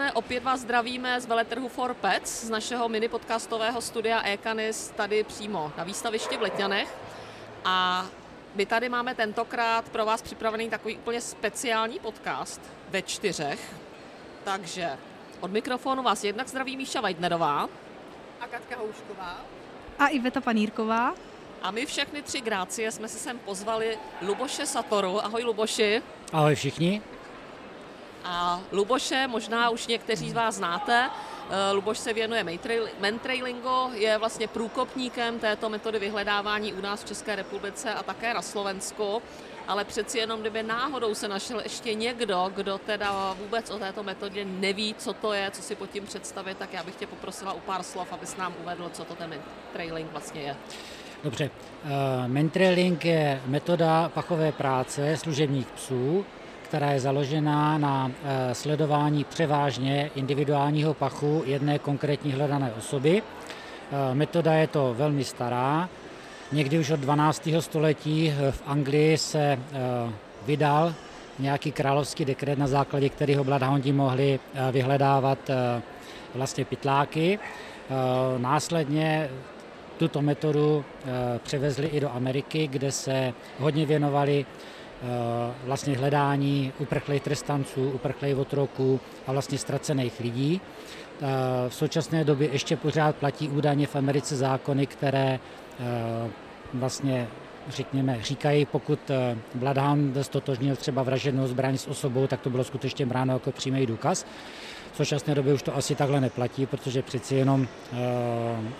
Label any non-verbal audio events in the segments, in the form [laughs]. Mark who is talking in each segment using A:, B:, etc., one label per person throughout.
A: odpoledne. Opět vás zdravíme z veletrhu For Pets, z našeho mini podcastového studia Ekanis tady přímo na výstavišti v Letňanech. A my tady máme tentokrát pro vás připravený takový úplně speciální podcast ve čtyřech. Takže od mikrofonu vás jednak zdraví Míša Weidnerová.
B: A Katka Houšková.
C: A Iveta Panírková.
A: A my všechny tři grácie jsme se sem pozvali Luboše Satoru. Ahoj Luboši.
D: Ahoj všichni.
A: A Luboše možná už někteří z vás znáte. Eh, Luboš se věnuje mentrailingu, je vlastně průkopníkem této metody vyhledávání u nás v České republice a také na Slovensku. Ale přeci jenom, kdyby náhodou se našel ještě někdo, kdo teda vůbec o této metodě neví, co to je, co si pod tím představit, tak já bych tě poprosila o pár slov, abys nám uvedl, co to ten trailing vlastně je.
D: Dobře. Uh, mentrailing je metoda pachové práce služebních psů, která je založená na eh, sledování převážně individuálního pachu jedné konkrétní hledané osoby. Eh, metoda je to velmi stará. Někdy už od 12. století eh, v Anglii se vydal nějaký královský dekret, na základě kterého bloodhoundi mohli vyhledávat vlastně pytláky. Následně tuto metodu převezli i do Ameriky, kde se hodně věnovali vlastně hledání uprchlých trestanců, uprchlých otroků a vlastně ztracených lidí. Eh, v současné době ještě pořád platí údajně v Americe zákony, které eh, vlastně řekněme, říkají, pokud Bloodhound stotožnil třeba vraženou zbraň s osobou, tak to bylo skutečně bráno jako přímý důkaz. V současné době už to asi takhle neplatí, protože přeci jenom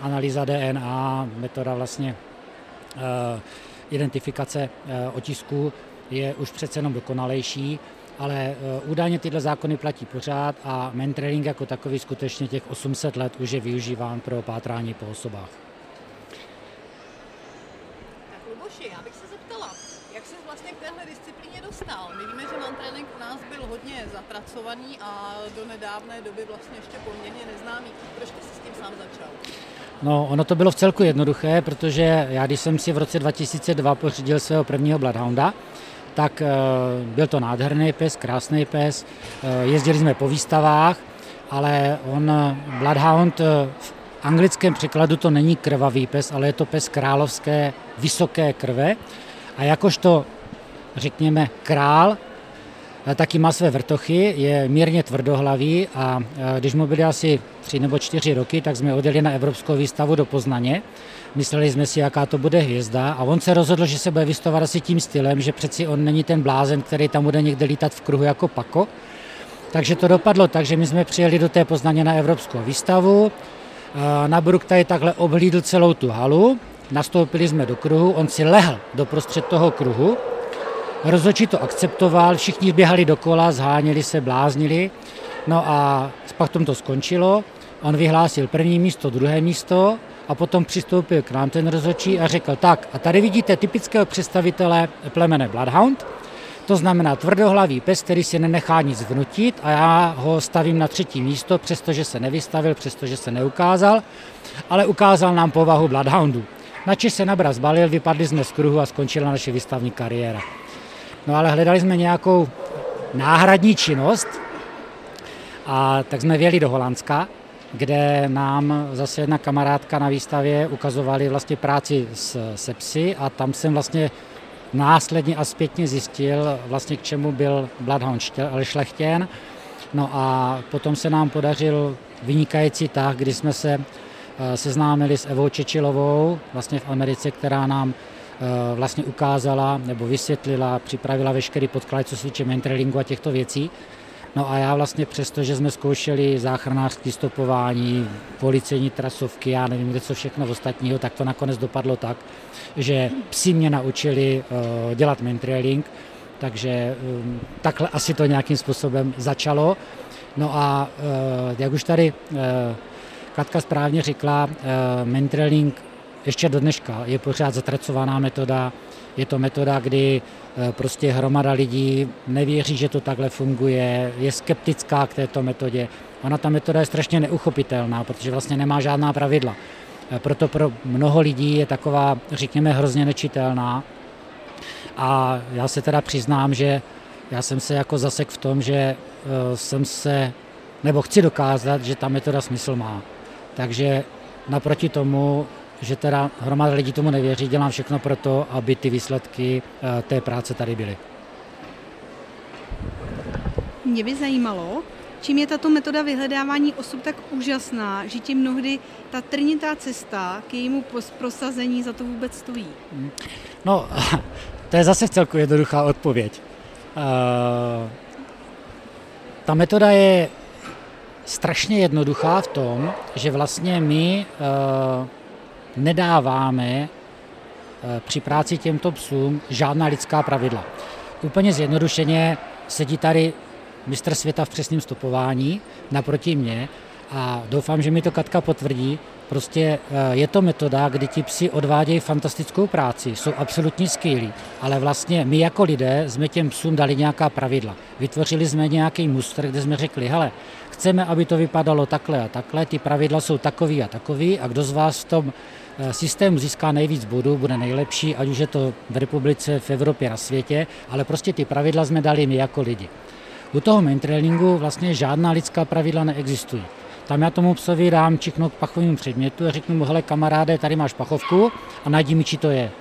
D: analýza DNA, metoda vlastně identifikace otisků je už přece jenom dokonalejší, ale e, údajně tyhle zákony platí pořád a mentoring jako takový skutečně těch 800 let už je využíván pro pátrání po osobách.
B: Tak Luboši, já bych se zeptala, jak jsi vlastně k téhle disciplíně dostal? My víme, že mantrénink u nás byl hodně zapracovaný a do nedávné doby vlastně ještě poměrně neznámý. Proč ty jsi s tím sám začal?
D: No, ono to bylo v celku jednoduché, protože já, když jsem si v roce 2002 pořídil svého prvního Bloodhounda, tak eh, byl to nádherný pes, krásný pes, eh, jezdili jsme po výstavách, ale on, Bloodhound, eh, v anglickém překladu to není krvavý pes, ale je to pes královské vysoké krve. A jakožto, řekněme, král, taky má své vrtochy, je mírně tvrdohlavý a když mu byly asi tři nebo čtyři roky, tak jsme odjeli na Evropskou výstavu do Poznaně Mysleli jsme si, jaká to bude hvězda a on se rozhodl, že se bude vystavovat asi tím stylem, že přeci on není ten blázen, který tam bude někde lítat v kruhu jako Pako. Takže to dopadlo tak, že my jsme přijeli do té Poznaně na Evropskou výstavu, na Bruk tady takhle obhlídl celou tu halu, nastoupili jsme do kruhu, on si lehl do prostřed toho kruhu, rozhodčí to akceptoval, všichni běhali dokola, zháněli se, bláznili, no a pak tom to skončilo, on vyhlásil první místo, druhé místo a potom přistoupil k nám ten rozhodčí a řekl, tak a tady vidíte typického představitele plemene Bloodhound, to znamená tvrdohlavý pes, který si nenechá nic vnutit a já ho stavím na třetí místo, přestože se nevystavil, přestože se neukázal, ale ukázal nám povahu Bloodhoundu. Nači se nabraz balil, vypadli jsme z kruhu a skončila naše výstavní kariéra. No ale hledali jsme nějakou náhradní činnost a tak jsme věli do Holandska kde nám zase jedna kamarádka na výstavě ukazovali vlastně práci s, se psy a tam jsem vlastně následně a zpětně zjistil vlastně k čemu byl Bloodhound šlechtěn. No a potom se nám podařil vynikající tah, kdy jsme se eh, seznámili s Evou Čečilovou, vlastně v Americe, která nám eh, vlastně ukázala nebo vysvětlila, připravila veškerý podklad, co se týče mentoringu a těchto věcí. No a já vlastně přesto, že jsme zkoušeli záchranářské stopování, policejní trasovky, já nevím, kde co všechno ostatního, tak to nakonec dopadlo tak, že psi mě naučili uh, dělat mentrailing, takže um, takhle asi to nějakým způsobem začalo. No a uh, jak už tady uh, Katka správně řekla, mentrailing ještě do dneška je pořád zatracovaná metoda, je to metoda, kdy eh, prostě hromada lidí nevěří, že to takhle funguje, je skeptická k této metodě. Ona ta metoda je strašně neuchopitelná, protože vlastně nemá žádná pravidla. Eh, proto pro mnoho lidí je taková, řekněme, hrozně nečitelná. A já se teda přiznám, že já jsem se jako zasek v tom, že eh, jsem se nebo chci dokázat, že ta metoda smysl má. Takže naproti tomu, že teda hromada lidí tomu nevěří, dělám všechno pro to, aby ty výsledky eh, té práce tady byly.
C: Mě by zajímalo, čím je tato metoda vyhledávání osob tak úžasná, že ti mnohdy ta trnitá cesta k jejímu prosazení za to vůbec stojí?
D: No, [laughs] to je zase celku jednoduchá odpověď. Uh, ta metoda je strašně jednoduchá v tom, že vlastně my uh, nedáváme uh, při práci těmto psům žádná lidská pravidla. Úplně zjednodušeně sedí tady mistr světa v přesném stopování naproti mě a doufám, že mi to Katka potvrdí. Prostě eh, je to metoda, kdy ti psi odvádějí fantastickou práci, jsou absolutně skvělí, ale vlastně my jako lidé jsme těm psům dali nějaká pravidla. Vytvořili jsme nějaký mustr, kde jsme řekli, hele, chceme, aby to vypadalo takhle a takhle, ty pravidla jsou takový a takový a kdo z vás v tom eh, systému získá nejvíc bodů, bude nejlepší, ať už je to v republice, v Evropě, na světě, ale prostě ty pravidla jsme dali my jako lidi. U toho maintrailingu vlastně žádná lidská pravidla neexistují. Tam já tomu psovi dám čiknout k pachovému předmětu a řeknu mu, hele kamaráde, tady máš pachovku a najdi mi, či to je.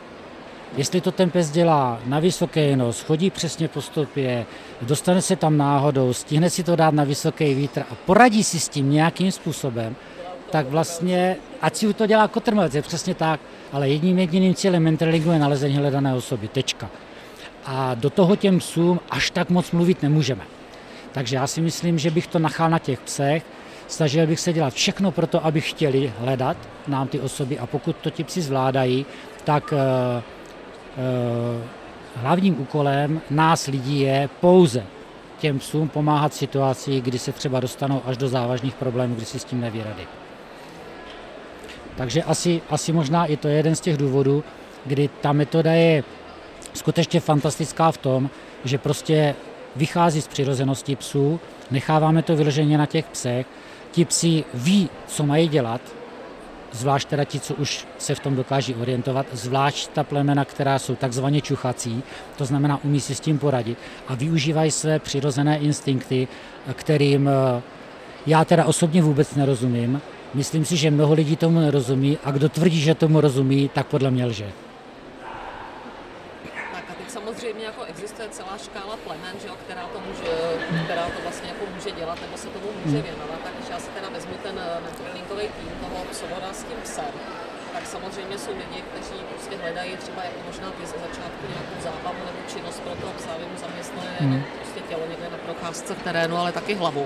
D: Jestli to ten pes dělá na vysoké nos, chodí přesně po stopě, dostane se tam náhodou, stihne si to dát na vysoký vítr a poradí si s tím nějakým způsobem, tak vlastně, ať si to dělá kotrmelec, je přesně tak, ale jedním jediným cílem mentoringu je nalezení hledané osoby, tečka. A do toho těm psům až tak moc mluvit nemůžeme. Takže já si myslím, že bych to nachal na těch psech, snažil bych se dělat všechno pro to, aby chtěli hledat nám ty osoby a pokud to ti psi zvládají, tak uh, uh, hlavním úkolem nás lidí je pouze těm psům pomáhat situaci, kdy se třeba dostanou až do závažných problémů, kdy si s tím neví rady. Takže asi, asi možná i to je jeden z těch důvodů, kdy ta metoda je skutečně fantastická v tom, že prostě vychází z přirozenosti psů, necháváme to vyloženě na těch psech, ti psi ví, co mají dělat, zvlášť teda ti, co už se v tom dokáží orientovat, zvlášť ta plemena, která jsou takzvaně čuchací, to znamená umí si s tím poradit a využívají své přirozené instinkty, kterým eh, já teda osobně vůbec nerozumím. Myslím si, že mnoho lidí tomu nerozumí a kdo tvrdí, že tomu rozumí, tak podle mě lže
A: samozřejmě jako existuje celá škála plemen, že jo, která, to může, která to vlastně jako může dělat nebo se tomu může hmm. věnovat. Tak když já si teda vezmu ten eh, mentoringový tým toho psovoda s tím psem, tak samozřejmě jsou lidi, kteří prostě hledají třeba jako možná ty ze začátku nějakou zábavu nebo činnost pro toho psa, aby mu zaměstnali hmm. prostě tělo někde na procházce v terénu, ale taky hlavu.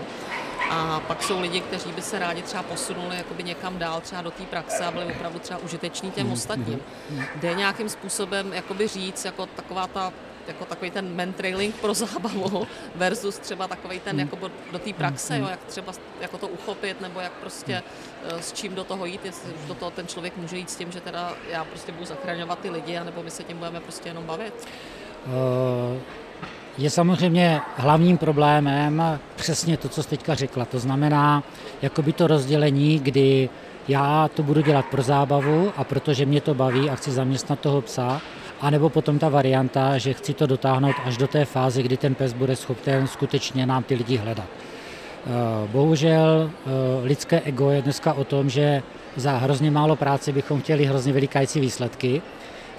A: A pak jsou lidi, kteří by se rádi třeba posunuli jakoby někam dál, třeba do té praxe a byli opravdu třeba užiteční těm mm, ostatním. Mm, Jde nějakým způsobem jakoby říct, jako taková ta jako takový ten mentrailing pro zábavu [laughs] versus třeba takový ten jako do té praxe, jo, jak třeba jako to uchopit, nebo jak prostě eh, s čím do toho jít, jestli do toho ten člověk může jít s tím, že teda já prostě budu zachraňovat ty lidi, anebo my se tím budeme prostě jenom bavit. Uh
D: je samozřejmě hlavním problémem přesně to, co jste teďka řekla. To znamená, jakoby to rozdělení, kdy já to budu dělat pro zábavu a protože mě to baví a chci zaměstnat toho psa, anebo potom ta varianta, že chci to dotáhnout až do té fáze, kdy ten pes bude schopen skutečně nám ty lidi hledat. Eh, bohužel eh, lidské ego je dneska o tom, že za hrozně málo práce bychom chtěli hrozně velikájící výsledky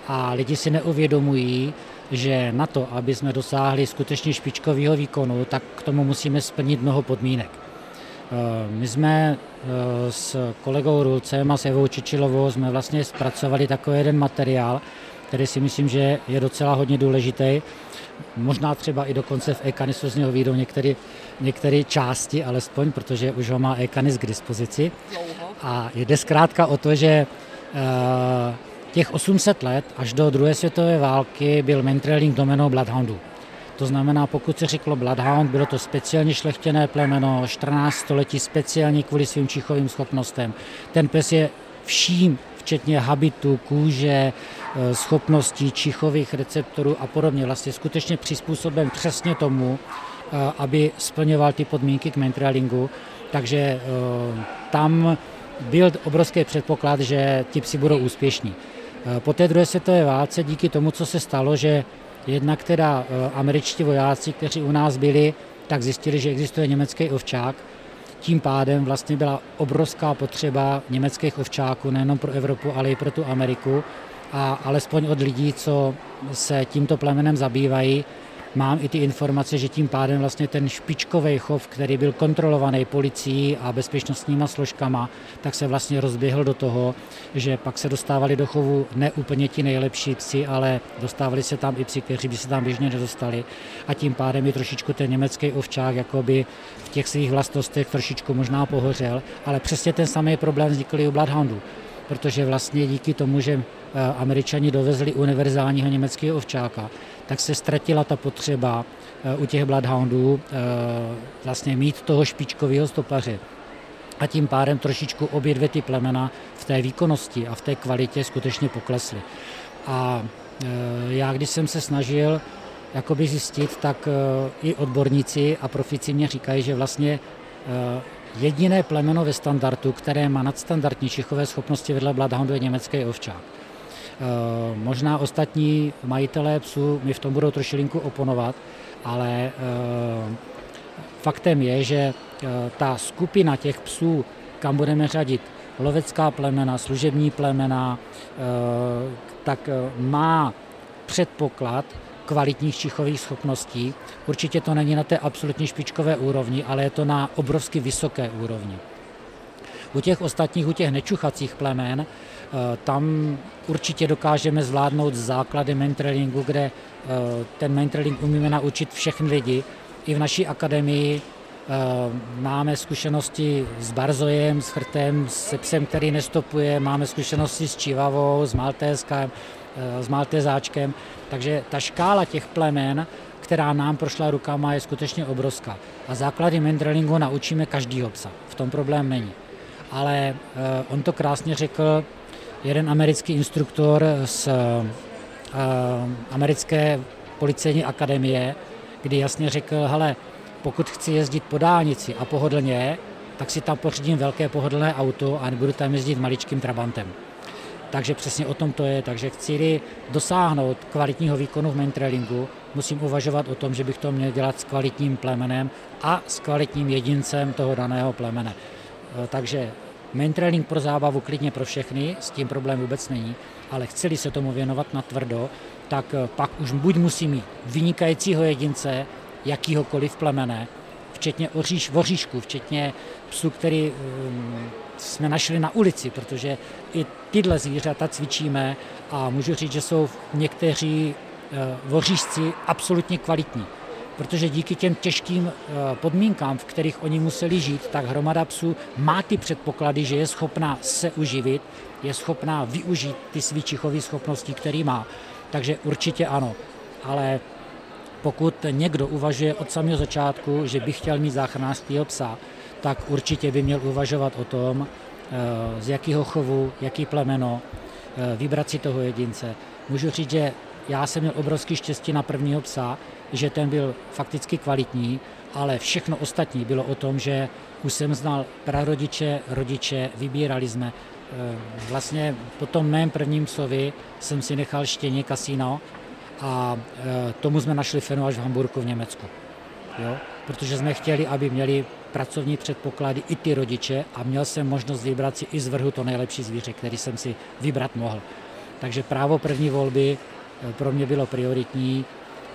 D: a lidi si neuvědomují, že na to, aby jsme dosáhli skutečně špičkového výkonu, tak k tomu musíme splnit mnoho podmínek. Eh, my jsme eh, s kolegou Rulcem a s Evou Čičilovou jsme vlastně zpracovali takový jeden materiál, který si myslím, že je docela hodně důležitý. Možná třeba i dokonce v Ekanisu z něho výjdou některé, některé části, alespoň, protože už ho má Ekanis k dispozici. A jde zkrátka o to, že uh, Těch 800 let až do druhé světové války byl mentrailing domenou Bloodhoundů. To znamená, pokud se řeklo Bloodhound, bylo to speciálně šlechtěné plemeno, 14 století speciálně kvůli svým čichovým schopnostem. Ten pes je vším, včetně habitu, kůže, eh, schopností čichových receptorů a podobně, vlastně skutečně přizpůsoben přesně tomu, eh, aby splňoval ty podmínky k mentralingu. Takže eh, tam byl obrovský předpoklad, že ti psi budou úspěšní. Eh, po té druhé světové válce díky tomu, co se stalo, že jednak teda eh, američtí vojáci, kteří u nás byli, tak zjistili, že existuje německý ovčák, tím pádem vlastně byla obrovská potřeba německých ovčáků, nejenom pro Evropu, ale i pro tu Ameriku. A alespoň od lidí, co se tímto plemenem zabývají, mám i ty informace, že tím pádem vlastně ten špičkový chov, který byl kontrolovaný policií a bezpečnostníma složkama, tak se vlastně rozběhl do toho, že pak se dostávali do chovu ne úplně ti nejlepší psi, ale dostávali se tam i psi, kteří by se tam běžně nedostali. A tím pádem je trošičku ten německý ovčák jakoby v těch svých vlastnostech trošičku možná pohořel, ale přesně ten samý problém vznikl i u Bloodhoundu protože vlastně díky tomu, že eh, američani dovezli univerzálního německého ovčáka, tak se ztratila ta potřeba eh, u těch bloodhoundů eh, vlastně mít toho špičkového stopaře. A tím pádem trošičku obě dvě ty plemena v té výkonnosti a v té kvalitě skutečně poklesly. A já, když jsem se snažil jakoby zjistit, tak i odborníci a profici mě říkají, že vlastně jediné plemeno ve standardu, které má nadstandardní čichové schopnosti vedle Bloodhoundu je německý ovčák. E, možná ostatní majitelé psů mi v tom budou trošilinku oponovat, ale e, faktem je, že e, ta skupina těch psů, kam budeme řadit lovecká plemena, služební plemena, tak má předpoklad, kvalitních čichových schopností. Určitě to není na té absolutně špičkové úrovni, ale je to na obrovsky vysoké úrovni. U těch ostatních, u těch nečuchacích plemen, eh, tam určitě dokážeme zvládnout základy mentrailingu, kde eh, ten mentrailing umíme naučit všechny lidi. I v naší akademii eh, máme zkušenosti s barzojem, s chrtem, se psem, který nestopuje, máme zkušenosti s čivavou, s maltéskem, s maltezáčkem. Takže ta škála těch plemen, která nám prošla rukama, je skutečně obrovská. A základy mendralingu naučíme každýho psa. V tom problém není. Ale eh, on to krásně řekl jeden americký instruktor z eh, americké policejní akademie, kdy jasně řekl, hele, pokud chci jezdit po dálnici a pohodlně, tak si tam pořídím velké pohodlné auto a nebudu tam jezdit maličkým trabantem. Takže přesně o tom to je. Takže chci dosáhnout kvalitního výkonu v mentrailingu, musím uvažovat o tom, že bych to měl dělat s kvalitním plemenem a s kvalitním jedincem toho daného plemene. E, takže mentrailing pro zábavu klidně pro všechny, s tím problém vůbec není, ale chceli se tomu věnovat na tvrdo, tak e, pak už buď musí mít vynikajícího jedince, jakýhokoliv plemene, včetně oříš, voříšku, včetně psu, který um, jsme našli na ulici, protože i tyhle zvířata cvičíme a můžu říct, že jsou někteří uh, voříšci absolutně kvalitní. Protože díky těm těžkým uh, podmínkám, v kterých oni museli žít, tak hromada psů má ty předpoklady, že je schopná se uživit, je schopná využít ty svý čichové schopnosti, které má. Takže určitě ano. Ale pokud někdo uvažuje od samého začátku, že by chtěl mít záchranářského psa, tak určitě by měl uvažovat o tom, eh, z jakého chovu, jaký plemeno, eh, vybrat si toho jedince. Můžu říct, že já jsem měl obrovský štěstí na prvního psa, že ten byl fakticky kvalitní, ale všechno ostatní bylo o tom, že už jsem znal prarodiče, rodiče, vybírali jsme. Eh, vlastně po tom mém prvním psovi jsem si nechal štěně kasíno, a tomu jsme našli fenu až v Hamburgu v Německu. Jo? Protože jsme chtěli, aby měli pracovní předpoklady i ty rodiče a měl jsem možnost vybrat si i z vrhu to nejlepší zvíře, který jsem si vybrat mohl. Takže právo první volby e, pro mě bylo prioritní.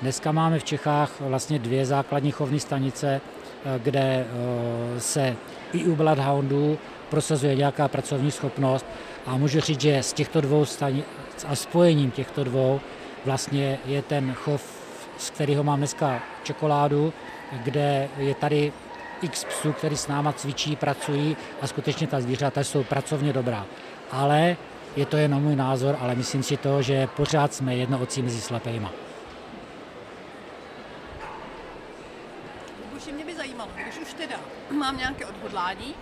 D: Dneska máme v Čechách vlastně dvě základní chovní stanice, e, kde se i u Bloodhoundů prosazuje nějaká pracovní schopnost a můžu říct, že z těchto dvou stanic a spojením těchto dvou vlastně je ten chov, z kterého mám dneska čokoládu, kde je tady x psů, který s náma cvičí, pracují a skutečně ta zvířata jsou pracovně dobrá. Ale je to jenom můj názor, ale myslím si to, že pořád jsme jedno ocí mezi slepejma.
B: Luboši, mě by zajímalo, když už teda mám nějaké odhodlání,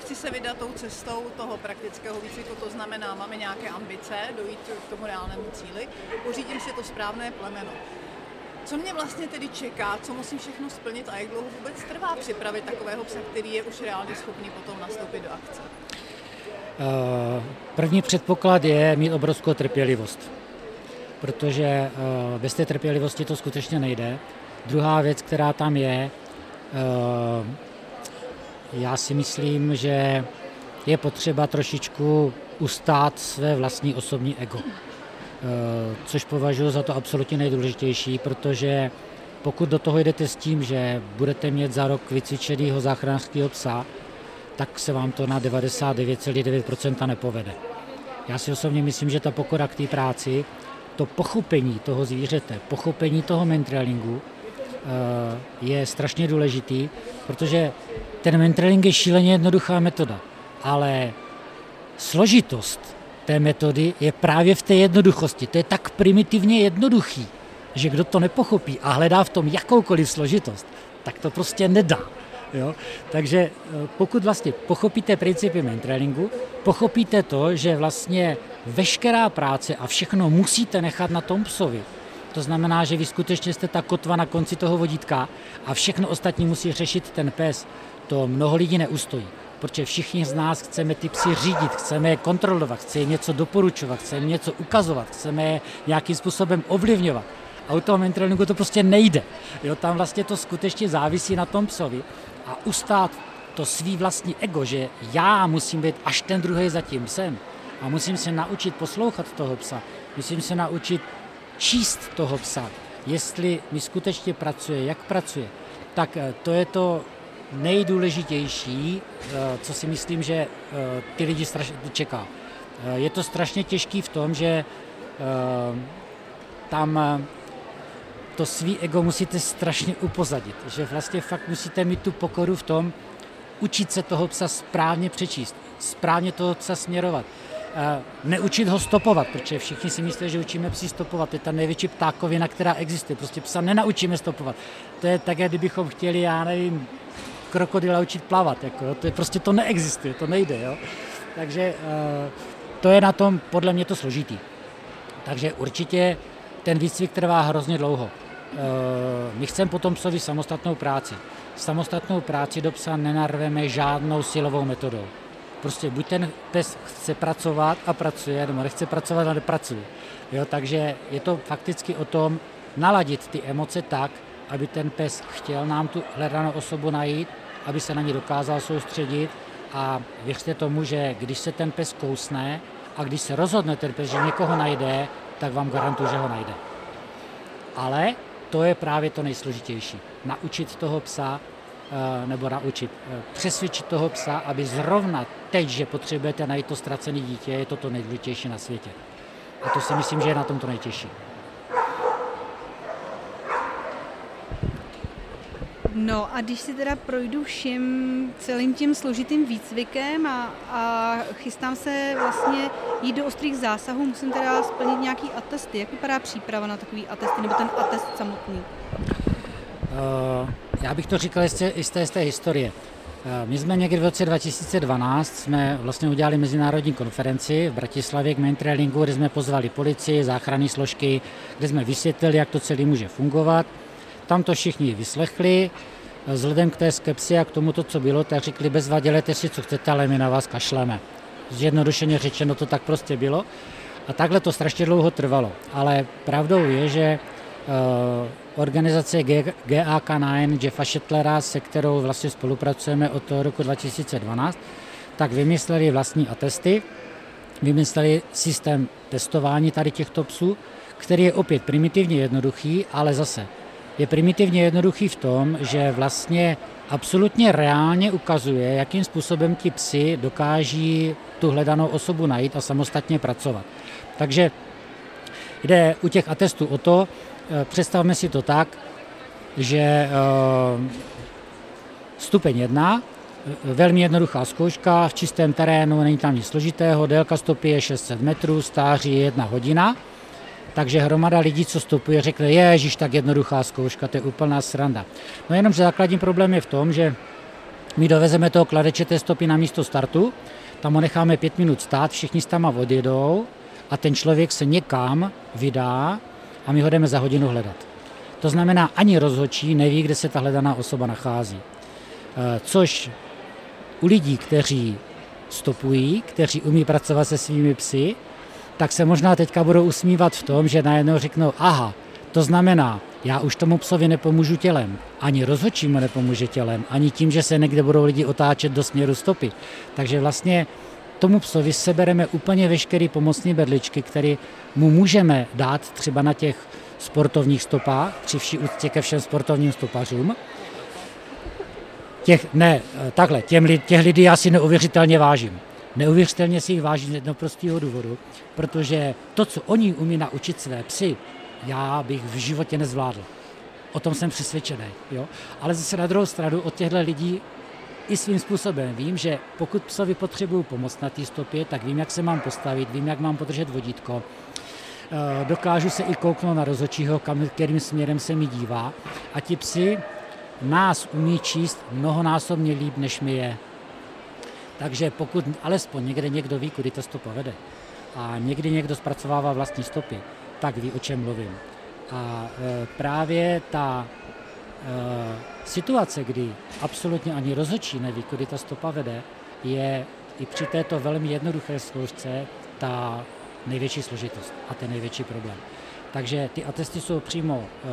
B: chci se vydat tou cestou toho praktického výcviku, to znamená, máme nějaké ambice, dojít k tomu reálnému cíli, pořídím si to správné plemeno. Co mě vlastně tedy čeká, co musím všechno splnit a jak dlouho vůbec trvá připravit takového psa, který je už reálně schopný potom nastoupit do akce?
D: Eh, první předpoklad je mít obrovskou trpělivost, protože eh, bez té trpělivosti to skutečně nejde. Druhá věc, která tam je, eh, já si myslím, že je potřeba trošičku ustát své vlastní osobní ego. Eh, což považuji za to absolutně nejdůležitější, protože pokud do toho jdete s tím, že budete mít za rok vycvičenýho záchranářského psa, tak se vám to na 99,9% nepovede. Já si osobně myslím, že ta pokora k té práci, to pochopení toho zvířete, pochopení toho mentralingu eh, je strašně důležitý, protože ten mentraling je šíleně jednoduchá metoda, ale složitost té metody je právě v té jednoduchosti. To je tak primitivně jednoduchý, že kdo to nepochopí a hledá v tom jakoukoliv složitost, tak to prostě nedá. Jo? Takže eh, pokud vlastně pochopíte principy mentralingu, pochopíte to, že vlastně veškerá práce a všechno musíte nechat na tom psovi. To znamená, že vy skutečně jste ta kotva na konci toho vodítka a všechno ostatní musí řešit ten pes. To mnoho lidí neustojí, protože všichni z nás chceme ty psy řídit, chceme je kontrolovat, chceme jim něco doporučovat, chceme jim něco ukazovat, chceme je nějakým způsobem ovlivňovat. A u toho mentralingu to prostě nejde. Jo, tam vlastně to skutečně závisí na tom psovi a ustát to svý vlastní ego, že já musím být až ten druhý za tím psem a musím se naučit poslouchat toho psa, musím se naučit číst toho psa, jestli mi skutečně pracuje, jak pracuje, tak eh, to je to nejdůležitější, eh, co si myslím, že eh, ty lidi strašně čeká. Je to strašně těžký v tom, že tam to svý ego musíte strašně upozadit, že vlastně fakt musíte mít tu pokoru v tom, učit se toho psa správně přečíst, správně toho psa směrovat, neučit ho stopovat, protože všichni si myslí, že učíme psi stopovat. To je ta největší ptákovina, která existuje. Prostě psa nenaučíme stopovat. To je tak, kdybychom chtěli, já nevím, krokodila učit plavat. Jako, to je, prostě to neexistuje, to nejde. Jo? Takže eh, to je na tom podle mě to složitý. Takže určitě ten výcvik trvá hrozně dlouho. Eh, my chceme potom psovi samostatnou práci. Samostatnou práci do psa nenarveme žádnou silovou metodou. Prostě buď ten pes chce pracovat a pracuje, nebo nechce pracovat a nepracuje. Jo, takže je to fakticky o tom naladit ty emoce tak, aby ten pes chtěl nám tu hledanou osobu najít, aby se na ní dokázal soustředit a věřte tomu, že když se ten pes kousne a když se rozhodne ten pes, že někoho najde, tak vám garantuju, že ho najde. Ale to je právě to nejsložitější. Naučit toho psa Eh, nebo naučit, eh, přesvědčit toho psa, aby zrovna teď, že potřebujete najít to ztracené dítě, je to to nejdůležitější na světě. A to si myslím, že je na tom to nejtěžší.
C: No a když si teda projdu všem celým tím složitým výcvikem a, a chystám se vlastně jít do ostrých zásahů, musím teda splnit nějaký atesty. Jak vypadá příprava na takový atesty nebo ten atest samotný?
D: Uh, já bych to říkal i z té, z té historie. Uh, my jsme někdy v roce 2012 jsme vlastně udělali mezinárodní konferenci v Bratislavě k maintrailingu, kde jsme pozvali policii, záchranné složky, kde jsme vysvětlili, jak to celé může fungovat. Tam to všichni vyslechli, vzhledem k té skepsi a k tomu, to, co bylo, tak řekli, bezva dělejte si, co chcete, ale my na vás kašleme. Zjednodušeně řečeno to tak prostě bylo. A takhle to strašně dlouho trvalo. Ale pravdou je, že uh, organizace GAK9 Jeffa Shettlera, se kterou vlastně spolupracujeme od toho roku 2012, tak vymysleli vlastní atesty, vymysleli systém testování tady těchto psů, který je opět primitivně jednoduchý, ale zase je primitivně jednoduchý v tom, že vlastně absolutně reálně ukazuje, jakým způsobem ti psy dokáží tu hledanou osobu najít a samostatně pracovat. Takže jde u těch atestů o to, Eh, představme si to tak, že eh, stupeň 1, eh, velmi jednoduchá zkouška v čistém terénu, není tam nic složitého, délka stopy je 600 metrů, stáří je jedna hodina, takže hromada lidí, co stopuje, řekne, ježiš, tak jednoduchá zkouška, to je úplná sranda. No jenom, že základní problém je v tom, že my dovezeme toho kladeče té stopy na místo startu, tam ho necháme pět minut stát, všichni s tam odjedou a ten člověk se někam vydá a my ho jdeme za hodinu hledat. To znamená, ani rozhodčí neví, kde se ta hledaná osoba nachází. Eh, což u lidí, kteří stopují, kteří umí pracovat se svými psy, tak se možná teďka budou usmívat v tom, že najednou řeknou, aha, to znamená, Já už tomu psovi nepomůžu tělem, ani rozhodčímu nepomůže tělem, ani tím, že se někde budou lidi otáčet do směru stopy. Takže vlastně tomu psovi sebereme úplně veškeré pomocné berličky, které mu můžeme dát třeba na těch sportovních stopách, při vší úctě ke všem sportovním stopařům. Těch, ne, takhle, těm, těch lidí já si neuvěřitelně vážím. Neuvěřitelně si jich vážím z jednoho prostého důvodu, protože to, co oni umí naučit své psy, já bych v životě nezvládl. O tom jsem přesvědčený. Jo? Ale zase na druhou stranu od těchto lidí i svým způsobem vím, že pokud psovi potřebuju pomoc na té stopě, tak vím, jak se mám postavit, vím, jak mám podržet vodítko, eh, dokážu se i kouknout na rozhodčího, kam, kterým směrem se mi dívá a ti psi nás umí číst mnohonásobně líp, než mi je. Takže pokud alespoň někde někdo ví, kudy to stopa vede a někdy někdo zpracovává vlastní stopy, tak ví, o čem mluvím. A e, právě ta e, situace, kdy absolutně ani rozhodčí neví, kudy ta stopa vede, je i při této velmi jednoduché zkoušce ta největší složitost a ten největší problém. Takže ty atesty jsou přímo e,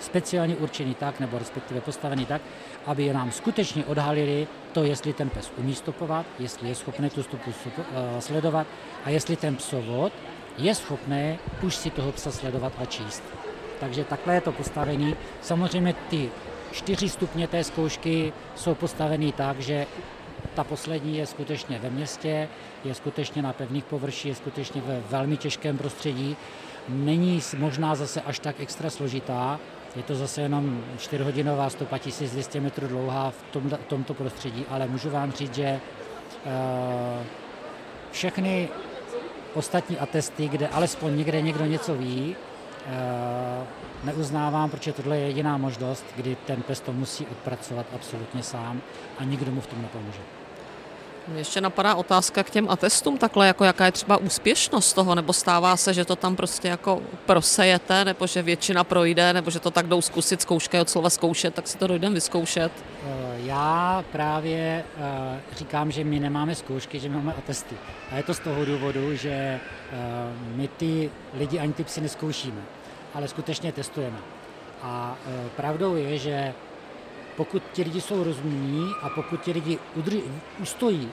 D: speciálně určený tak, nebo respektive postavený tak, aby nám skutečně odhalili to, jestli ten pes umí stopovat, jestli je schopný tu stopu sledovat a jestli ten psovod je schopné už si toho psa sledovat a číst. Takže takhle je to postavený. Samozřejmě ty čtyři stupně té zkoušky jsou postavený tak, že ta poslední je skutečně ve městě, je skutečně na pevných površích, je skutečně ve velmi těžkém prostředí. Není možná zase až tak extra složitá, je to zase jenom 4-hodinová stopa 1200 metrů dlouhá v tom, tomto prostředí, ale můžu vám říct, že uh, všechny ostatní atesty, kde alespoň někde někdo něco ví, uh, neuznávám, protože tohle je jediná možnost, kdy ten pes to musí odpracovat absolutně sám a nikdo mu v tom nepomůže.
A: Mě ještě napadá otázka k těm atestům, takhle jako jaká je třeba úspěšnost toho, nebo stává se, že to tam prostě jako prosejete, nebo že většina projde, nebo že to tak jdou zkusit, zkouška od slova zkoušet, tak si to dojdem vyzkoušet.
D: Eh, já právě eh, říkám, že my nemáme zkoušky, že máme atesty. A je to z toho důvodu, že eh, my ty lidi ani ty psy neskoušíme, ale skutečně testujeme. A pravdou je, že pokud ti lidi jsou rozumní a pokud ti lidi udrží, ustojí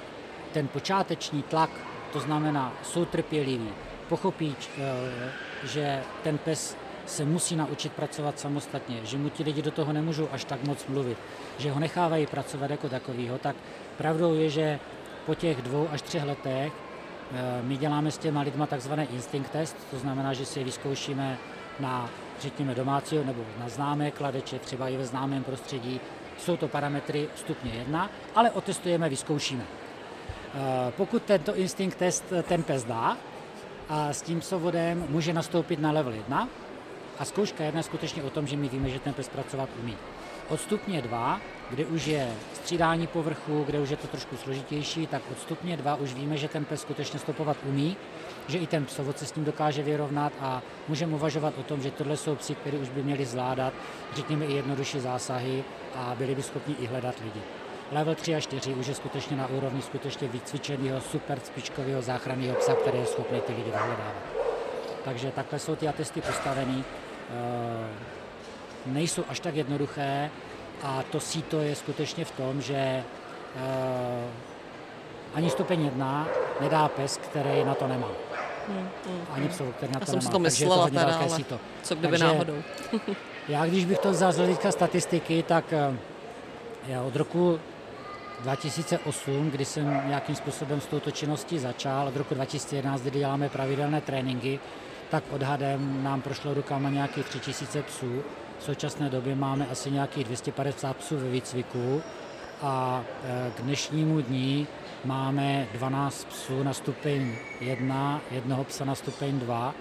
D: ten počáteční tlak, to znamená, jsou trpěliví, pochopí, eh, že ten pes se musí naučit pracovat samostatně, že mu ti lidi do toho nemůžou až tak moc mluvit, že ho nechávají pracovat jako takovýho, tak pravdou je, že po těch dvou až třech letech eh, my děláme s těma lidma takzvaný instinct test, to znamená, že si je vyzkoušíme na řekněme domácího nebo na známé kladeče, třeba i ve známém prostředí. Jsou to parametry stupně 1, ale otestujeme, vyzkoušíme. Eh, pokud tento instinct test ten pes dá a s tím sovodem může nastoupit na level 1 a zkouška 1 je skutečně o tom, že my víme, že ten pes pracovat umí. Od stupně 2, kde už je střídání povrchu, kde už je to trošku složitější, tak od stupně 2 už víme, že ten pes skutečně stopovat umí že i ten psovod se s tím dokáže vyrovnat a můžeme uvažovat o tom, že tohle jsou psi, které už by měli zvládat, řekněme, i jednodušší zásahy a byli by schopni i hledat lidi. Level 3 a 4 už je skutečně na úrovni skutečně vycvičeného super špičkového záchranného psa, který je schopný ty lidi vyhledávat. Takže takhle jsou ty atesty postavený. Nejsou až tak jednoduché a to síto je skutečně v tom, že e, ani stupeň jedna nedá pes, který na to nemá. Hmm, hmm, ani psov, který na to
A: Já jsem
D: nemá.
A: si to myslela
D: to
A: teda, ale síto. co kdyby Takže náhodou. [laughs]
D: já když bych to vzal z hlediska statistiky, tak eh, já od roku 2008, kdy jsem nějakým způsobem s touto činností začal, od roku 2011, kdy děláme pravidelné tréninky, tak odhadem nám prošlo rukama nějakých 3000 psů. V současné době máme asi nějakých 250 psů ve výcviku a eh, k dnešnímu dní máme 12 psů na stupeň 1, jednoho psa na stupeň 2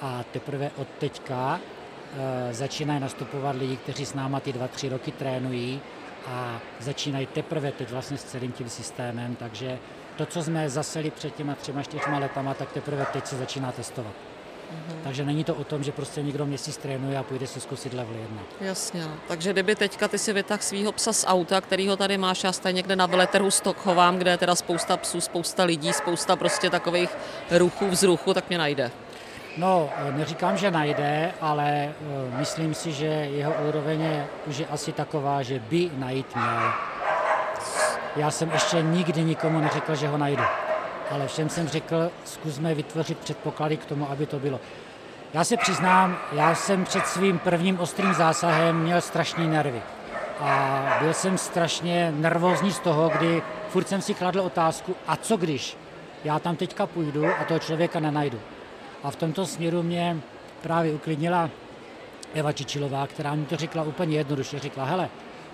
D: a teprve od teďka e, začínají nastupovat lidi, kteří s náma ty 2-3 roky trénují a začínají teprve teď vlastně s celým tím systémem, takže to, co jsme zaseli před těma třema, čtyřma letama, tak teprve teď se začíná testovat. Mm-hmm. Takže není to o tom, že prostě někdo měsíc trénuje a půjde si zkusit level 1.
A: Jasně. No. Takže kdyby teďka ty si vytah svého psa z auta, kterýho tady máš, já stejně někde na veletrhu Stockholm, kde je teda spousta psů, spousta lidí, spousta prostě takových ruchů vzruchu, tak mě najde.
D: No, neříkám, že najde, ale myslím si, že jeho úroveň je už je asi taková, že by najít měl. Já jsem ještě nikdy nikomu neřekl, že ho najdu. Ale všem jsem řekl, zkusme vytvořit předpoklady k tomu, aby to bylo. Já se přiznám, já jsem před svým prvním ostrým zásahem měl strašný nervy. A byl jsem strašně nervózní z toho, kdy furt jsem si kladl otázku, a co když já tam teďka půjdu a toho člověka nenajdu. A v tomto směru mě právě uklidnila Eva Čičilová, která mi to řekla úplně jednoduše. Řekla, hele,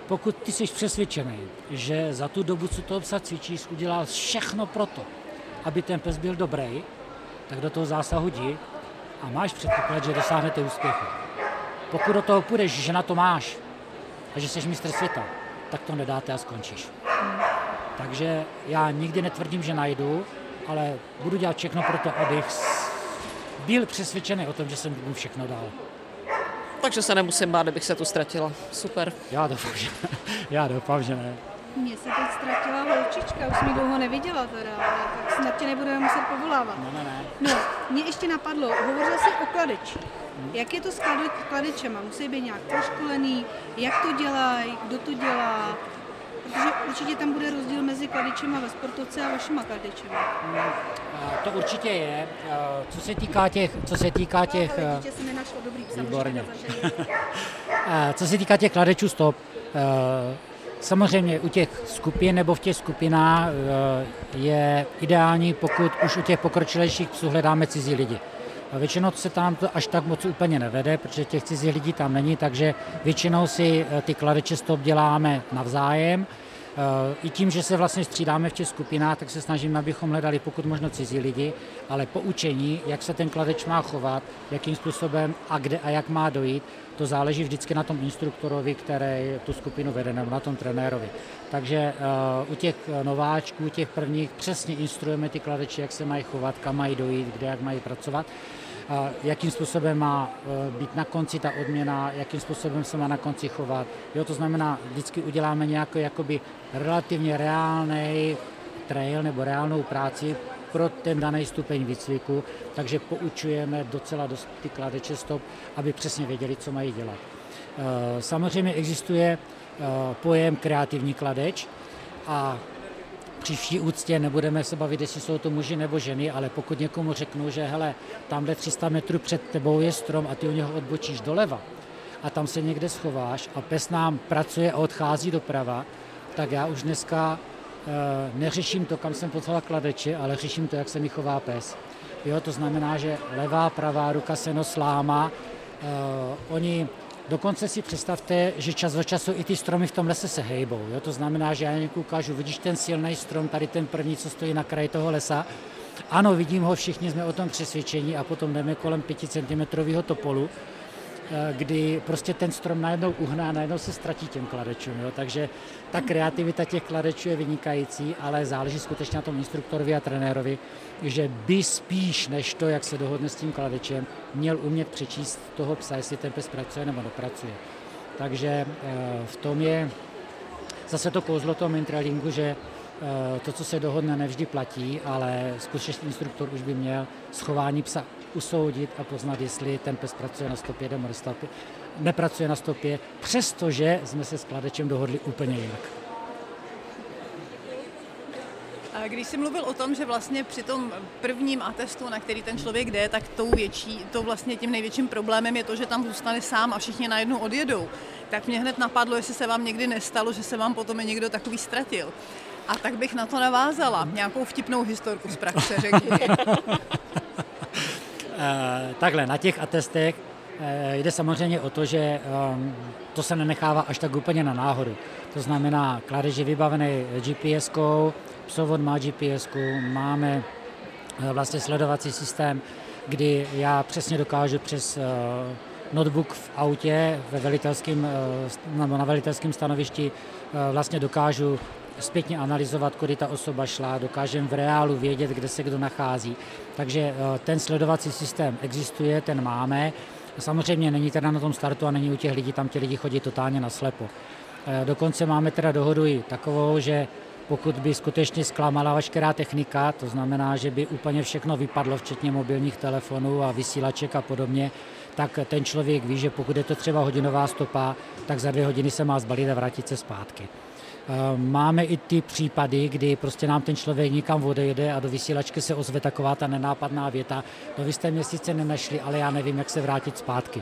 D: pokud ty jsi přesvědčený, že za tu dobu, co toho psa cvičíš, udělal všechno pro to, aby ten pes byl dobrý, tak do toho zásahu jdi a máš předpoklad, že dosáhnete úspěchu. Pokud do toho půjdeš, že na to máš a že jsi mistr světa, tak to nedáte a skončíš. Takže já nikdy netvrdím, že najdu, ale budu dělat všechno pro to, abych byl přesvědčený o tom, že jsem mu všechno dal.
A: Takže se nemusím bát, kdybych se tu ztratila. Super.
D: Já doufám, že, [laughs] já doufám, že ne.
C: Mně se teď ztratila holčička, už mi dlouho neviděla teda, ale tak snad tě nebudeme muset povolávat.
D: No, ne, ne.
C: No, mě ještě napadlo, hovořil jsi o kladeči. Hmm. Jak je to s kladečema? Musí být nějak proškolený? Jak to dělají? Kdo to dělá? Protože určitě tam bude rozdíl mezi kladičema ve sportovce a vašima kladičema. Hmm,
D: to určitě je. Co se týká těch... Co se týká těch
C: no, se mi našlo dobrý psa,
D: Výborně. [laughs] co se týká těch kladečů stop, Samozřejmě u těch skupin nebo v těch skupinách je ideální, pokud už u těch pokročilejších psů hledáme cizí lidi. A většinou se tam to až tak moc úplně nevede, protože těch cizích lidí tam není, takže většinou si eh, ty kladeče stop děláme navzájem. Eh, I tím, že se vlastně střídáme v těch skupinách, tak se snažíme, abychom hledali pokud možno cizí lidi, ale poučení, jak se ten kladeč má chovat, jakým způsobem a kde a jak má dojít, to záleží vždycky na tom instruktorovi, který tu skupinu vede, nebo na tom trenérovi. Takže uh, u těch nováčků, těch prvních, přesně instruujeme ty kladeče, jak se mají chovat, kam mají dojít, kde jak mají pracovat jakým způsobem má e, být na konci ta odměna, jakým způsobem se má na konci chovat. Jo, to znamená, vždycky uděláme nějaký relativně reálný trail nebo reálnou práci pro ten daný stupeň výcviku, takže poučujeme docela dost ty kladeče stop, aby přesně věděli, co mají dělat. E, samozřejmě existuje e, pojem kreativní kladeč a při vší úctě nebudeme se bavit, jestli jsou to muži nebo ženy, ale pokud někomu řeknu, že hele, tamhle 300 metrů před tebou je strom a ty u něho odbočíš doleva a tam se někde schováš a pes nám pracuje a odchází doprava, tak já už dneska neřeším to, kam jsem poslal kladeče, ale řeším to, jak se mi chová pes. Jo, to znamená, že levá, pravá ruka se nos láma, e, oni Dokonce si představte, že čas od času i ty stromy v tom lese se hejbou. Jo? To znamená, že já někdo ukážu, vidíš ten silný strom, tady ten první, co stojí na kraji toho lesa. Ano, vidím ho, všichni jsme o tom přesvědčení a potom jdeme kolem 5 cm topolu Eh, kdy prostě ten strom najednou uhne a najednou se ztratí těm kladečům. Jo? Takže ta kreativita těch kladečů je vynikající, ale záleží skutečně na tom instruktorovi a trenérovi, že by spíš než to, jak se dohodne s tím kladečem, měl umět přečíst toho psa, jestli ten pes pracuje nebo nepracuje. Takže eh, v tom je zase to kouzlo toho mentralingu, že eh, to, co se dohodne, nevždy platí, ale skutečně instruktor už by měl schování psa usoudit a poznat, jestli ten pes pracuje na stopě nebo nepracuje na stopě, přestože jsme se s kladečem dohodli úplně jinak.
B: Když jsi mluvil o tom, že vlastně při tom prvním atestu, na který ten člověk jde, tak tou větší, to vlastně tím největším problémem je to, že tam zůstane sám a všichni najednou odjedou. Tak mě hned napadlo, jestli se vám někdy nestalo, že se vám potom i někdo takový ztratil. A tak bych na to navázala. Nějakou vtipnou historku z praxe, řekni. [laughs]
D: Eh, takhle, na těch atestech eh, jde samozřejmě o to, že ehm, to se nenechává až tak úplně na náhodu. To znamená, kladeš je vybavený GPS-kou, psovod má gps máme eh, vlastně sledovací systém, kdy já přesně dokážu přes notebook v autě ve velitelském, nebo na velitelském stanovišti vlastně dokážu zpětně analyzovat, kudy ta osoba šla, dokážeme v reálu vědět, kde se kdo nachází. Takže eh, ten sledovací systém existuje, ten máme. Samozřejmě není teda na tom startu a není u těch lidí, tam ti lidi chodí totálně naslepo. Eh, dokonce máme teda dohodu i takovou, že pokud by skutečně zklamala veškerá technika, to znamená, že by úplně všechno vypadlo, včetně mobilních telefonů a vysílaček a podobně, tak ten člověk ví, že pokud je to třeba hodinová stopa, tak za dvě hodiny se má zbalit a vrátit se zpátky. Eh, máme i ty případy, kdy prostě nám ten člověk nikam odejde a do vysílačky se ozve taková ta nenápadná věta, no vy jste mě sice nenašli, ale já nevím, jak se vrátit zpátky.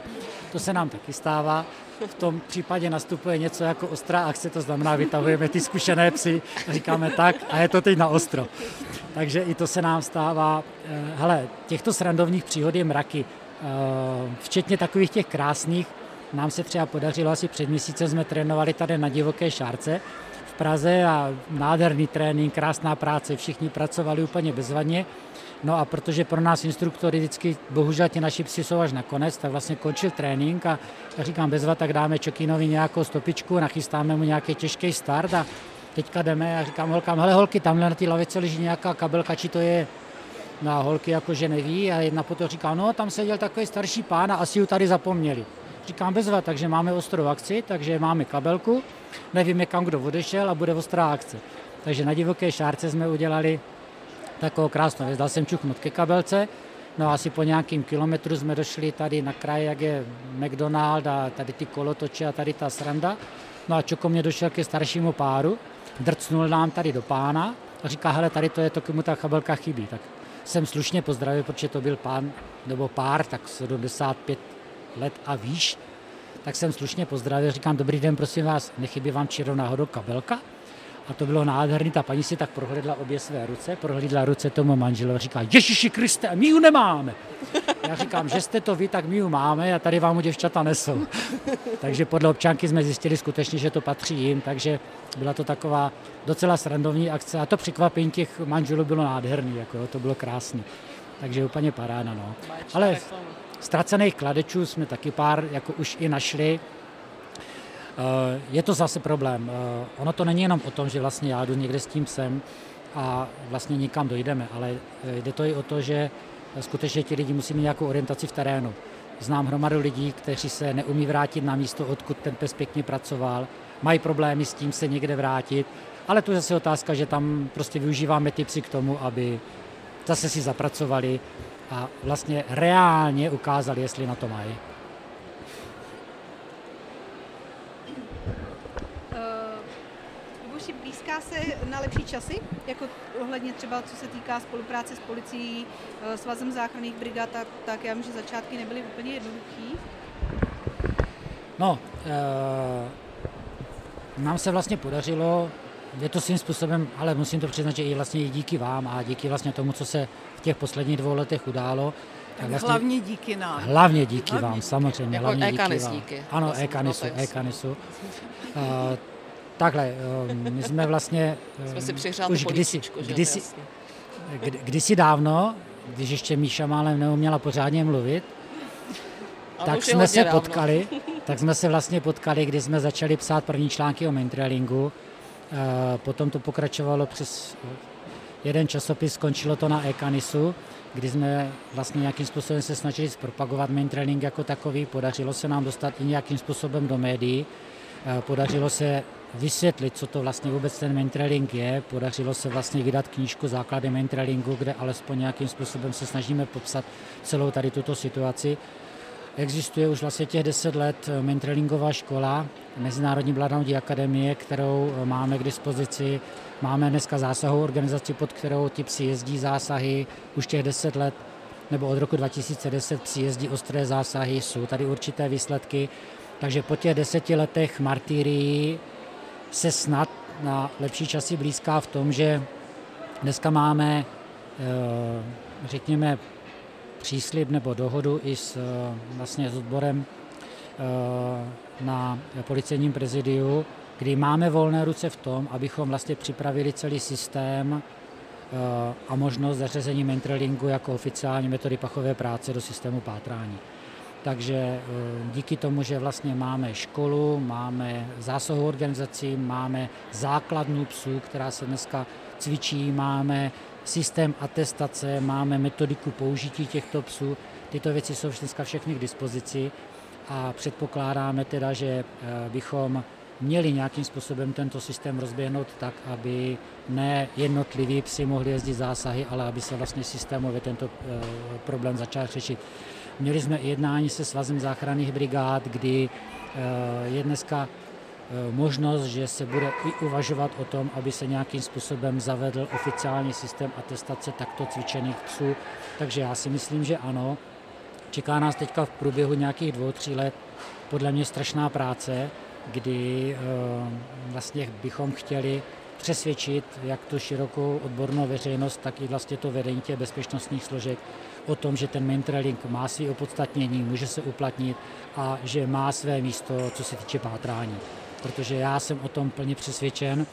D: To se nám taky stává. V tom případě nastupuje něco jako ostrá akce, to znamená, vytahujeme ty zkušené psy, říkáme tak a je to teď na ostro. Takže i to se nám stává. Eh, hele, těchto srandovních příhod je mraky, eh, včetně takových těch krásných, nám se třeba podařilo, asi před měsícem jsme trénovali tady na divoké šárce, Praze a nádherný trénink, krásná práce, všichni pracovali úplně bezvadně. No a protože pro nás instruktory vždycky, bohužel ti naši psi jsou až nakonec, tak vlastně končil trénink a já říkám bezva, tak dáme Čokinovi nějakou stopičku, nachystáme mu nějaký těžký start a teďka jdeme a říkám holkám, hele holky, tamhle na té lavice leží nějaká kabelka, či to je na holky jakože neví a jedna potom říká, no tam seděl takový starší pán a asi ji tady zapomněli. Říkám bezva, takže máme ostrou akci, takže máme kabelku, nevíme kam kdo odešel a bude ostrá akce. Takže na divoké šárce jsme udělali takovou krásnou věc. Dal jsem čuchnout ke kabelce, no a asi po nějakým kilometru jsme došli tady na kraj, jak je McDonald a tady ty kolotoče a tady ta sranda. No a Čoko mě došel ke staršímu páru, drcnul nám tady do pána a říká, hele, tady to je to, komu ta kabelka chybí. Tak jsem slušně pozdravil, protože to byl pán nebo pár, tak 75 let a výš, tak jsem slušně pozdravil, říkám, dobrý den, prosím vás, nechybí vám čirou náhodou kabelka? A to bylo nádherný, ta paní si tak prohledla obě své ruce, prohledla ruce tomu manželu a říká, Ježíši Kriste, my ji nemáme. Já říkám, že jste to vy, tak my ji máme a tady vám u děvčata nesou. takže podle občanky jsme zjistili skutečně, že to patří jim, takže byla to taková docela srandovní akce a to překvapení těch manželů bylo nádherný, jako, to bylo krásný. Takže úplně paráda. No. Ale Ztracených kladečů jsme taky pár jako už i našli. Eh, je to zase problém. Eh, ono to není jenom o tom, že vlastně já jdu někde s tím sem a vlastně nikam dojdeme, ale eh, jde to i o to, že skutečně ti lidi musí mít nějakou orientaci v terénu. Znám hromadu lidí, kteří se neumí vrátit na místo, odkud ten pes pěkně pracoval, mají problémy s tím se někde vrátit, ale to je zase otázka, že tam prostě využíváme ty psy k tomu, aby zase si zapracovali a vlastně reálně ukázali, jestli na to mají.
C: Luboši, eh, blízká se na lepší časy, jako ohledně třeba co se týká spolupráce s policií, eh, svazem záchranných brigád, tak, tak já vím, že začátky nebyly úplně jednoduchý.
D: No, e, nám se vlastně podařilo, je to svým způsobem, ale musím to přiznat, že i vlastně i díky vám a díky vlastně tomu, co se v těch posledních dvou letech událo.
B: Tak vlastně, hlavně díky nám.
D: Hlavně díky hlavně vám, samozřejmě.
A: Jako
D: hlavně
A: díky
D: vám.
A: díky.
D: Ano, e-kanisu, e-kanisu. Uh, takhle, uh, my jsme vlastně...
A: Uh, [laughs] jsme si přihřáli už
D: kdysi, kdysi, kdy, kdysi dávno, když ještě Míša málem neuměla pořádně mluvit, tak jsme se dávno. potkali, [laughs] tak jsme se vlastně potkali, když jsme začali psát první články o maintrailingu. Potom to pokračovalo přes jeden časopis, skončilo to na e-kanisu, kdy jsme vlastně nějakým způsobem se snažili zpropagovat main training jako takový. Podařilo se nám dostat i nějakým způsobem do médií. Podařilo se vysvětlit, co to vlastně vůbec ten main je. Podařilo se vlastně vydat knížku Základy main kde alespoň nějakým způsobem se snažíme popsat celou tady tuto situaci. Existuje už vlastně těch 10 let eh, mentralingová škola, Mezinárodní Bloodhoundí akademie, kterou eh, máme k dispozici. Máme dneska zásahovou organizaci, pod kterou ti psi jezdí zásahy už těch 10 let, nebo od roku 2010 psi jezdí ostré zásahy, jsou tady určité výsledky. Takže po těch deseti letech martyrií se snad na lepší časy blízká v tom, že dneska máme, eh, řekněme, příslib nebo dohodu i s, eh, vlastně s odborem eh, na policejním prezidiu, kdy máme volné ruce v tom, abychom vlastně připravili celý systém eh, a možnost zařazení mentralingu jako oficiální metody pachové práce do systému pátrání. Takže díky tomu, že vlastně máme školu, máme zásahovou organizaci, máme základnu psů, která se dneska cvičí, máme systém atestace, máme metodiku použití těchto psů. Tyto věci jsou dneska všechny k dispozici a předpokládáme teda, že eh, bychom měli nějakým způsobem tento systém rozběhnout tak, aby ne jednotliví psi mohli jezdit zásahy, ale aby se vlastně systémově tento e, problém začal řešit. Měli jsme jednání se Svazem záchranných brigád, kdy e, je dneska možnost, že se bude i uvažovat o tom, aby se nějakým způsobem zavedl oficiální systém atestace takto cvičených psů. Takže já si myslím, že ano. Čeká nás teďka v průběhu nějakých dvou, tří let podle mě strašná práce, kdy eh, vlastně bychom chtěli přesvědčit jak tu širokou odbornou veřejnost, tak i vlastně to vedení těch bezpečnostních složek o tom, že ten mentoring má své opodstatnění, může se uplatnit a že má své místo, co se týče pátrání. Protože já jsem o tom plně přesvědčen,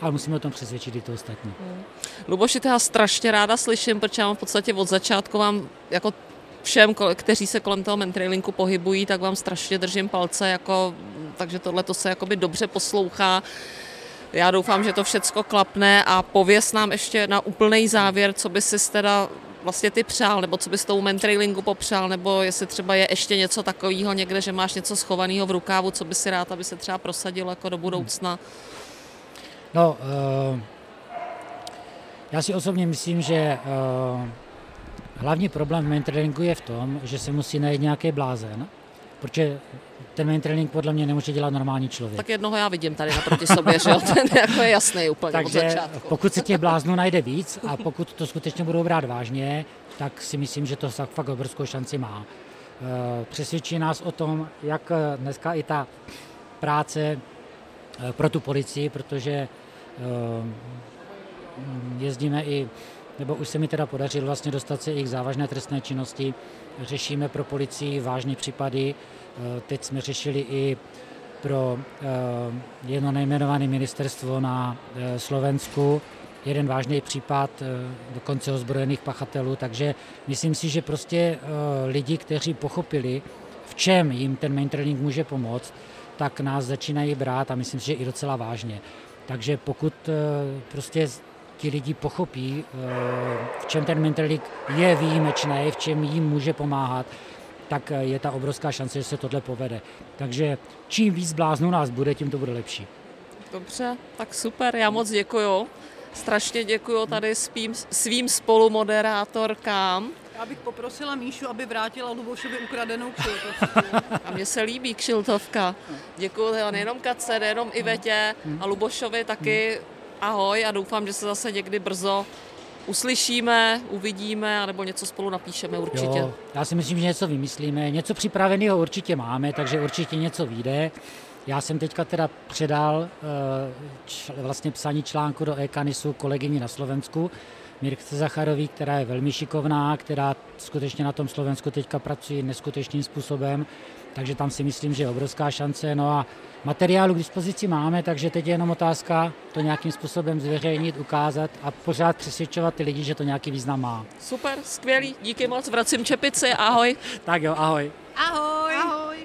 D: ale musíme o tom přesvědčit i to ostatní. Hmm.
A: Luboši, já strašně ráda slyším, protože já v podstatě od začátku vám jako všem, kteří se kolem toho mentrailingu pohybují, tak vám strašně držím palce, jako, takže tohle to se jakoby dobře poslouchá. Já doufám, že to všecko klapne a pověs nám ještě na úplný závěr, co by si teda vlastně ty přál, nebo co bys tou mentrailingu popřál, nebo jestli třeba je ještě něco takového někde, že máš něco schovaného v rukávu, co by si rád, aby se třeba prosadilo jako do budoucna?
D: No, uh, já si osobně myslím, že uh, Hlavní problém v main je v tom, že se musí najít nějaký blázen, protože ten main podle mě nemůže dělat normální člověk.
A: Tak jednoho já vidím tady naproti sobě, že jo, [laughs] ten jako je jasný úplně
D: Takže
A: od začátku.
D: pokud se těch bláznů najde víc a pokud to skutečně budou brát vážně, tak si myslím, že to fakt obrovskou šanci má. Eh, přesvědčí nás o tom, jak eh, dneska i ta práce eh, pro tu policii, protože jezdíme i nebo už se mi teda podařilo vlastně dostat se i k závažné trestné činnosti. Řešíme pro policii vážné případy. Eh, teď jsme řešili i pro eh, jedno nejmenované ministerstvo na eh, Slovensku jeden vážný případ dokonce ozbrojených pachatelů, takže myslím si, že prostě lidi, kteří pochopili, v čem jim ten main training může pomoct, tak nás začínají brát a myslím si, že i docela vážně. Takže pokud prostě ti lidi pochopí, eh, v čem ten mentalik je výjimečný, v čem jim může pomáhat, tak eh, je ta obrovská šance, že se tohle povede. Takže čím víc bláznů nás bude, tím to bude lepší.
A: Dobře, tak super, já moc děkuju. Strašně děkuju tady svým, svým spolumoderátorkám.
B: Já bych poprosila Míšu, aby vrátila Lubošovi ukradenou kšiltovku. [laughs]
A: A mně se líbí kšiltovka. Děkuji nejenom Kace, nejenom Ivetě a Lubošovi taky ahoj a doufám, že se zase někdy brzo uslyšíme, uvidíme, nebo něco spolu napíšeme určitě. Jo,
D: já si myslím, že něco vymyslíme. Něco připraveného určitě máme, takže určitě něco vyjde. Já jsem teďka teda předal eh, č, vlastně psaní článku do e-kanisu kolegyni na Slovensku, Mirce Zacharový, která je velmi šikovná, která skutečně na tom Slovensku teďka pracuje neskutečným způsobem, takže tam si myslím, že je obrovská šance. No a materiálu k dispozici máme, takže teď je jenom otázka to nějakým způsobem zveřejnit, ukázat a pořád přesvědčovat ty lidi, že to nějaký význam má.
A: Super, skvělý, díky moc, vracím čepici, ahoj.
D: tak jo, ahoj.
B: Ahoj. ahoj.